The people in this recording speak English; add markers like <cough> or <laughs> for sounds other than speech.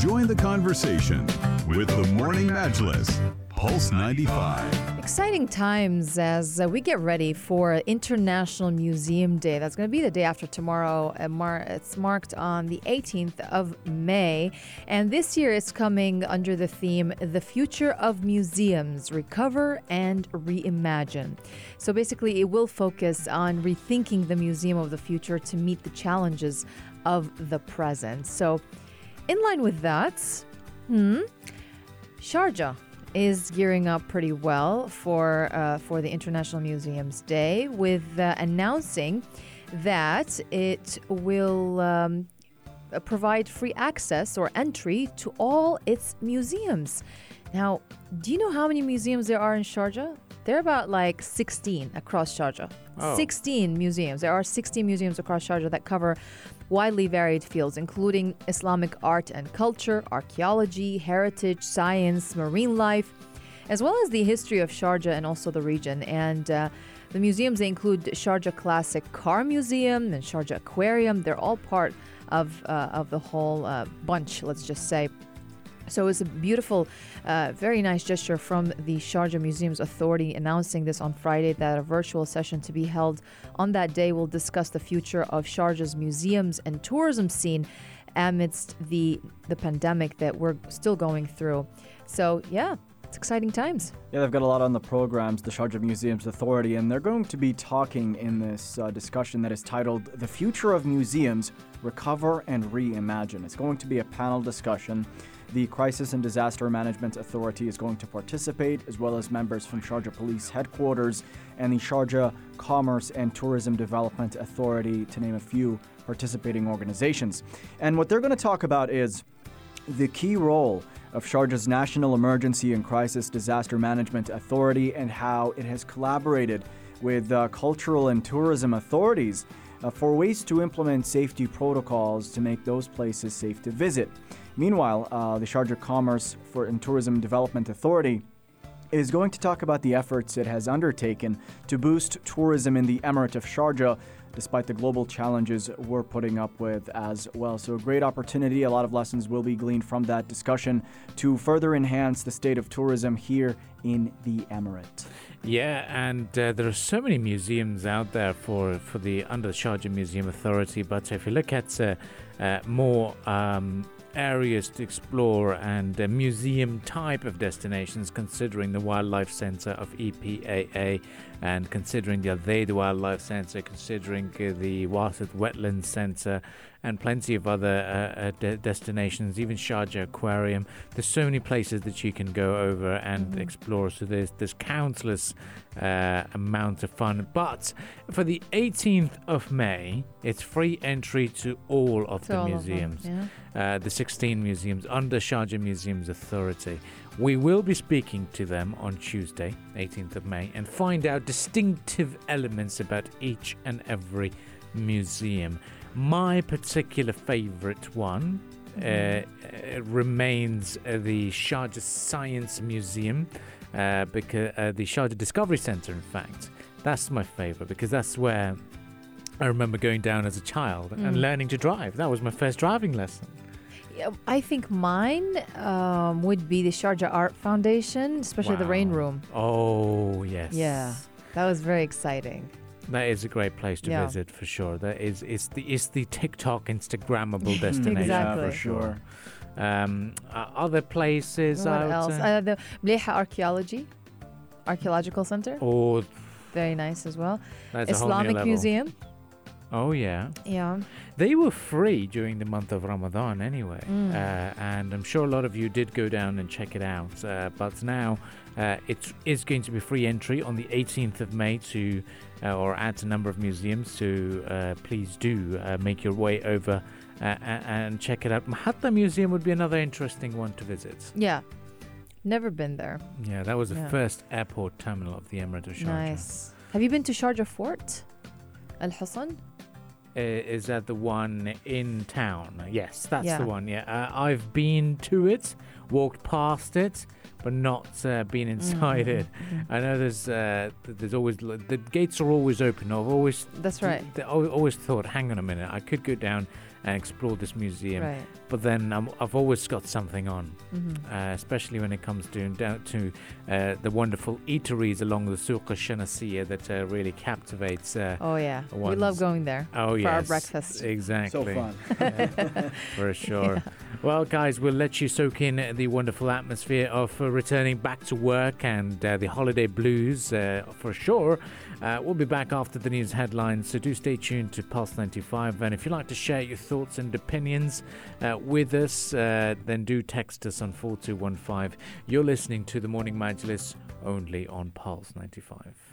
Join the conversation with the Morning Majlis, Pulse 95. Exciting times as uh, we get ready for International Museum Day. That's going to be the day after tomorrow. Uh, it's marked on the 18th of May. And this year it's coming under the theme The Future of Museums Recover and Reimagine. So basically, it will focus on rethinking the museum of the future to meet the challenges of the present. So, in line with that, hmm, Sharjah is gearing up pretty well for uh, for the International Museums Day with uh, announcing that it will um, provide free access or entry to all its museums. Now, do you know how many museums there are in Sharjah? There are about like 16 across Sharjah. Oh. 16 museums. There are 16 museums across Sharjah that cover widely varied fields, including Islamic art and culture, archaeology, heritage, science, marine life, as well as the history of Sharjah and also the region. And uh, the museums they include Sharjah Classic Car Museum and Sharjah Aquarium. They're all part of uh, of the whole uh, bunch. Let's just say. So it's a beautiful, uh, very nice gesture from the Sharjah Museums Authority announcing this on Friday that a virtual session to be held on that day will discuss the future of Sharjah's museums and tourism scene amidst the the pandemic that we're still going through. So yeah, it's exciting times. Yeah, they've got a lot on the programs, the Sharjah Museums Authority, and they're going to be talking in this uh, discussion that is titled The Future of Museums Recover and Reimagine. It's going to be a panel discussion. The Crisis and Disaster Management Authority is going to participate, as well as members from Sharjah Police Headquarters and the Sharjah Commerce and Tourism Development Authority, to name a few participating organizations. And what they're going to talk about is the key role of Sharjah's National Emergency and Crisis Disaster Management Authority and how it has collaborated with uh, cultural and tourism authorities uh, for ways to implement safety protocols to make those places safe to visit. Meanwhile, uh, the Sharjah Commerce for and Tourism Development Authority is going to talk about the efforts it has undertaken to boost tourism in the Emirate of Sharjah, despite the global challenges we're putting up with as well. So, a great opportunity. A lot of lessons will be gleaned from that discussion to further enhance the state of tourism here in the Emirate. Yeah, and uh, there are so many museums out there for, for the under Sharjah Museum Authority. But if you look at uh, uh, more um, areas to explore and museum type of destinations, considering the Wildlife Centre of EPAA and considering the Aldeid Wildlife Centre, considering uh, the Wasit Wetlands Centre, and plenty of other uh, uh, de- destinations, even Sharjah Aquarium. There's so many places that you can go over and Mhm. explore. So there's there's countless uh, amounts of fun. But for the 18th of May, it's free entry to all of To the all of them, museums yeah. uh, the 16 museums under Sharjah Museums Authority. We will be speaking to them on Tuesday, 18th of May, and find out distinctive elements about each and every museum. My particular favorite one uh, uh, remains uh, the Sharjah Science Museum, uh, because uh, the Sharjah Discovery Centre, in fact. That's my favorite because that's where I remember going down as a child and Mm. learning to drive. That was my first driving lesson. Yeah, I think mine um, would be the Sharjah Art Foundation, especially the Rain Room. Oh, yes. Yeah, that was very exciting. That is a great place to Yeah. visit for sure. That is it's the it's the TikTok Instagrammable <laughs> destination Exactly. for sure. Um, uh, other places what I would else? say- Uh, the Mleha Archaeology, Archaeological Center, oh, very nice as well. that's a whole new Islamic level. Oh yeah, yeah. they were free during the month of Ramadan anyway, Mm. uh, and I'm sure a lot of you did go down and check it out. Uh, but now uh, it is going to be free entry on the 18th of May to, uh, or at a number of museums. So uh, please do uh, make your way over uh, and check it out. Mahatta Museum would be another interesting one to visit. Yeah, never been there. Yeah, that was the Yeah. first airport terminal of the Emirate of Sharjah. Nice. Have you been to Sharjah Fort? Al Hisn? Uh, is that the one in town? Yes, that's Yeah. the one. Yeah, uh, I've been to it, walked past it, but not uh, been inside it. Mhm. I know there's uh, there's always the gates are always open. I've always That's right. th- I always thought, hang on a minute, I could go down and explore this museum. Right. But then um, I've always got something on, Mhm. uh, especially when it comes to down to uh, the wonderful eateries along the Souq Shanasiya that uh, really captivates. Uh, Oh yeah, we love going there. oh for yes, our breakfast. Exactly. So fun. <laughs> <laughs> for sure. Well, guys, we'll let you soak in the wonderful atmosphere of uh, returning back to work and uh, the holiday blues uh, for sure. Uh, we'll be back after the news headlines, so do stay tuned to Pulse 95. And if you'd like to share your thoughts and opinions uh, with us, uh, then do text us on 4215. You're listening to the Morning Majlis only on Pulse 95.